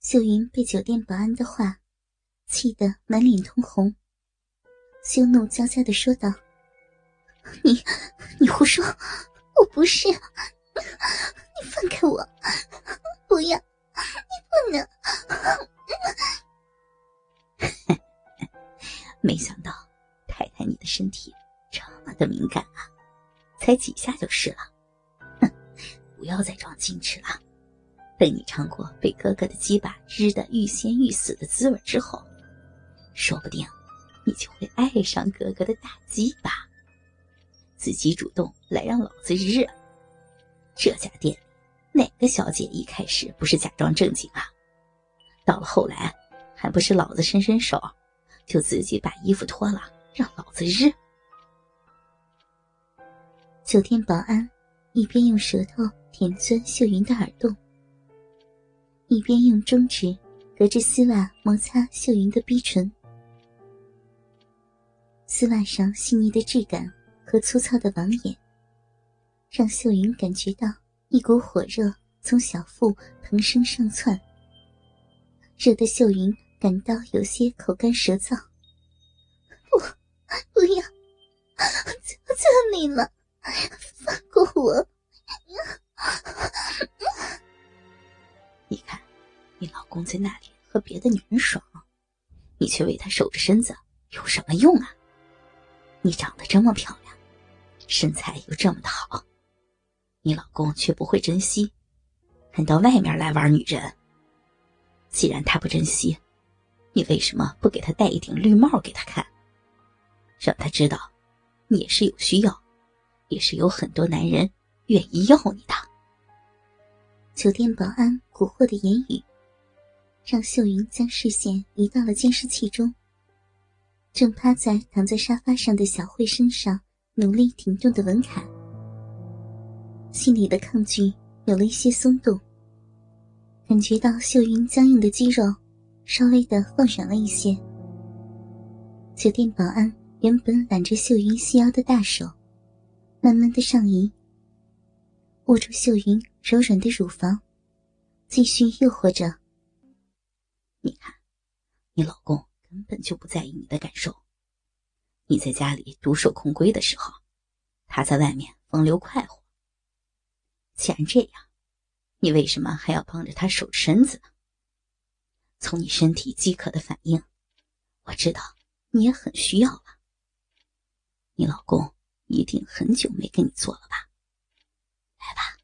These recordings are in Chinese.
秀云被酒店保安的话气得满脸通红，羞怒交加的说道：“你，你胡说！我不是，你放开我！不要，你不能！”没想到太太你的身体这么的敏感啊，才几下就是了。哼，不要再装矜持了。等你尝过被哥哥的鸡巴日得欲仙欲死的滋味之后，说不定你就会爱上哥哥的大鸡巴，自己主动来让老子日。这家店哪个小姐一开始不是假装正经啊？到了后来，还不是老子伸伸手，就自己把衣服脱了，让老子日。酒店保安一边用舌头舔钻秀云的耳洞。一边用中指隔着丝袜摩擦秀云的逼唇，丝袜上细腻的质感和粗糙的网眼，让秀云感觉到一股火热从小腹腾升上窜，热得秀云感到有些口干舌燥。不，不要，求求你了，放过我！你看，你老公在那里和别的女人爽，你却为他守着身子，有什么用啊？你长得这么漂亮，身材又这么的好，你老公却不会珍惜，还到外面来玩女人。既然他不珍惜，你为什么不给他戴一顶绿帽给他看，让他知道，你也是有需要，也是有很多男人愿意要你的。酒店保安蛊惑的言语，让秀云将视线移到了监视器中。正趴在躺在沙发上的小慧身上努力挺动的文凯，心里的抗拒有了一些松动。感觉到秀云僵硬的肌肉稍微的放软了一些。酒店保安原本揽着秀云细腰的大手，慢慢的上移。握住秀云柔软的乳房，继续诱惑着。你看，你老公根本就不在意你的感受。你在家里独守空闺的时候，他在外面风流快活。既然这样，你为什么还要帮着他守身子呢？从你身体饥渴的反应，我知道你也很需要吧。你老公一定很久没跟你做了吧？来吧，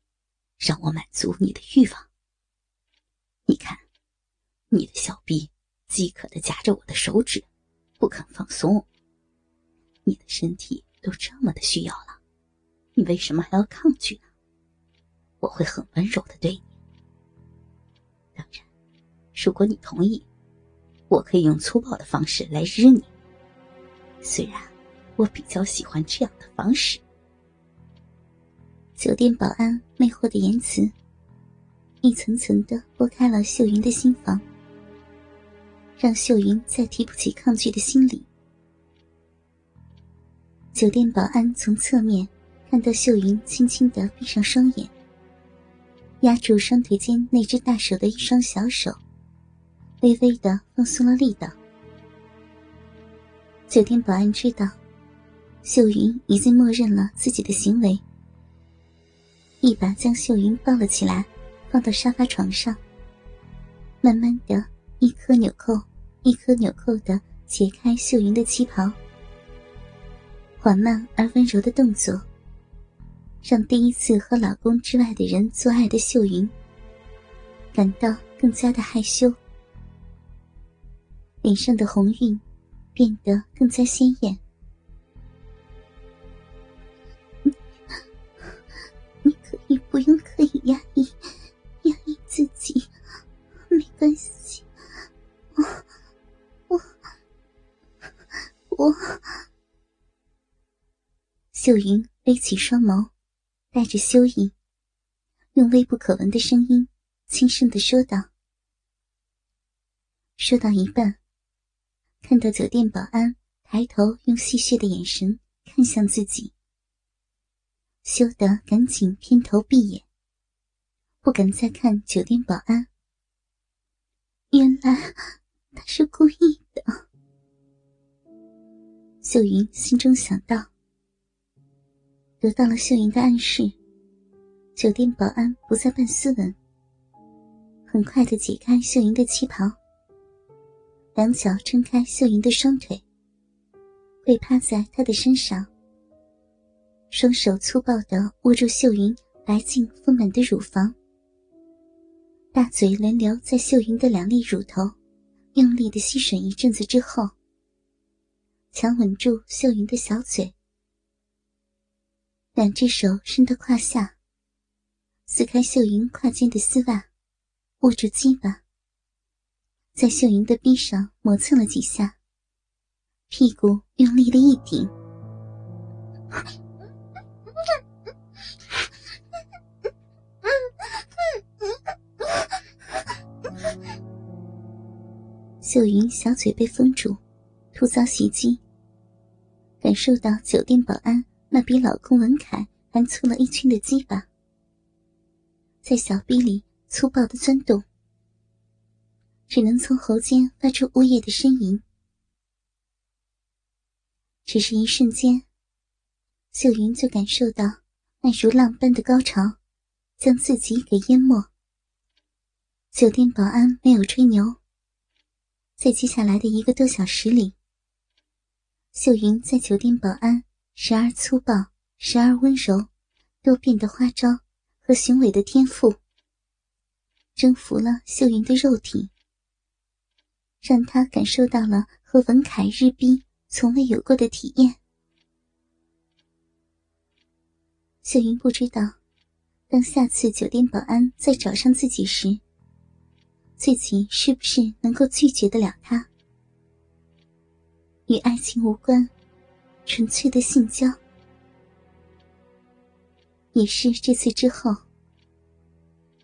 让我满足你的欲望。你，的小臂饥渴的夹着我的手指，不肯放松。你的身体都这么的需要了，你为什么还要抗拒呢？我会很温柔的对你。当然，如果你同意，我可以用粗暴的方式来日你。虽然我比较喜欢这样的方式。酒店保安魅惑的言辞，一层层的拨开了秀云的心房，让秀云再提不起抗拒的心理。酒店保安从侧面看到秀云轻轻的闭上双眼，压住双腿间那只大手的一双小手，微微的放松了力道。酒店保安知道，秀云已经默认了自己的行为。一把将秀云抱了起来，放到沙发床上。慢慢的一颗纽扣，一颗纽扣的解开秀云的旗袍。缓慢而温柔的动作，让第一次和老公之外的人做爱的秀云感到更加的害羞，脸上的红晕变得更加鲜艳。秀云微起双眸，带着羞意，用微不可闻的声音轻声的说道：“说到一半，看到酒店保安抬头用戏谑的眼神看向自己。”羞得赶紧偏头闭眼，不敢再看酒店保安。原来他是故意的。秀云心中想到，得到了秀云的暗示，酒店保安不再扮斯文，很快的解开秀云的旗袍，两脚撑开秀云的双腿，跪趴在她的身上，双手粗暴的握住秀云白净丰满的乳房，大嘴轮流在秀云的两粒乳头用力的吸吮一阵子之后。强吻住秀云的小嘴，两只手伸到胯下，撕开秀云胯间的丝袜，握住鸡巴，在秀云的臂上磨蹭了几下，屁股用力的一顶，秀云小嘴被封住，突遭袭击。感受到酒店保安那比老公文凯还粗了一圈的鸡巴，在小臂里粗暴的钻动，只能从喉间发出呜咽的呻吟。只是一瞬间，秀云就感受到那如浪般的高潮，将自己给淹没。酒店保安没有吹牛，在接下来的一个多小时里。秀云在酒店保安时而粗暴，时而温柔，多变的花招和雄伟的天赋，征服了秀云的肉体，让她感受到了和文凯日逼从未有过的体验。秀云不知道，当下次酒店保安再找上自己时，自己是不是能够拒绝得了他。与爱情无关，纯粹的性交。也是这次之后，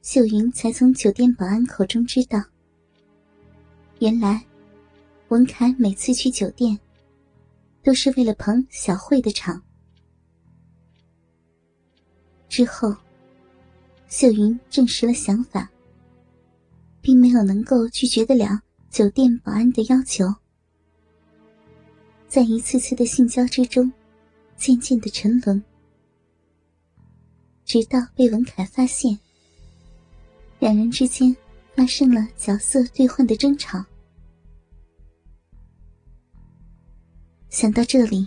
秀云才从酒店保安口中知道，原来文凯每次去酒店，都是为了捧小慧的场。之后，秀云证实了想法，并没有能够拒绝得了酒店保安的要求。在一次次的性交之中，渐渐的沉沦，直到被文凯发现，两人之间发生了角色兑换的争吵。想到这里，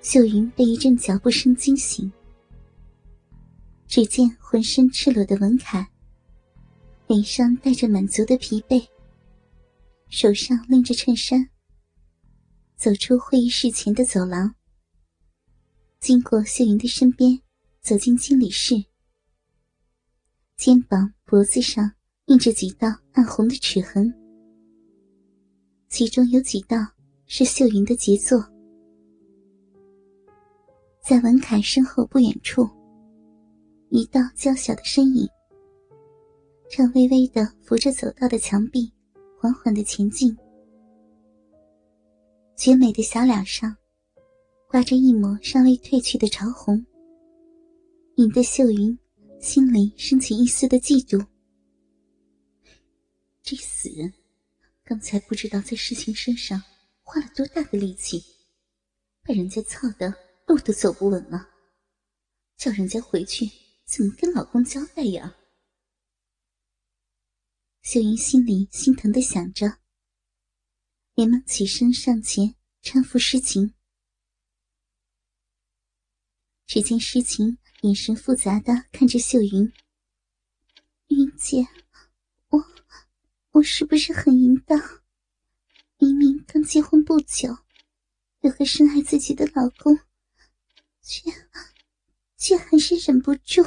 秀云被一阵脚步声惊醒。只见浑身赤裸的文凯，脸上带着满足的疲惫，手上拎着衬衫。走出会议室前的走廊，经过秀云的身边，走进经理室。肩膀、脖子上印着几道暗红的齿痕，其中有几道是秀云的杰作。在文凯身后不远处，一道娇小的身影，正微微的扶着走道的墙壁，缓缓的前进。绝美的小脸上，挂着一抹尚未褪去的潮红，引得秀云心里升起一丝的嫉妒。这死人，刚才不知道在世情身上花了多大的力气，把人家操的路都走不稳了，叫人家回去怎么跟老公交代呀？秀云心里心疼的想着。连忙起身上前搀扶诗情，只见诗情眼神复杂的看着秀云：“云姐，我我是不是很淫荡？明明刚结婚不久，有个深爱自己的老公，却却还是忍不住。”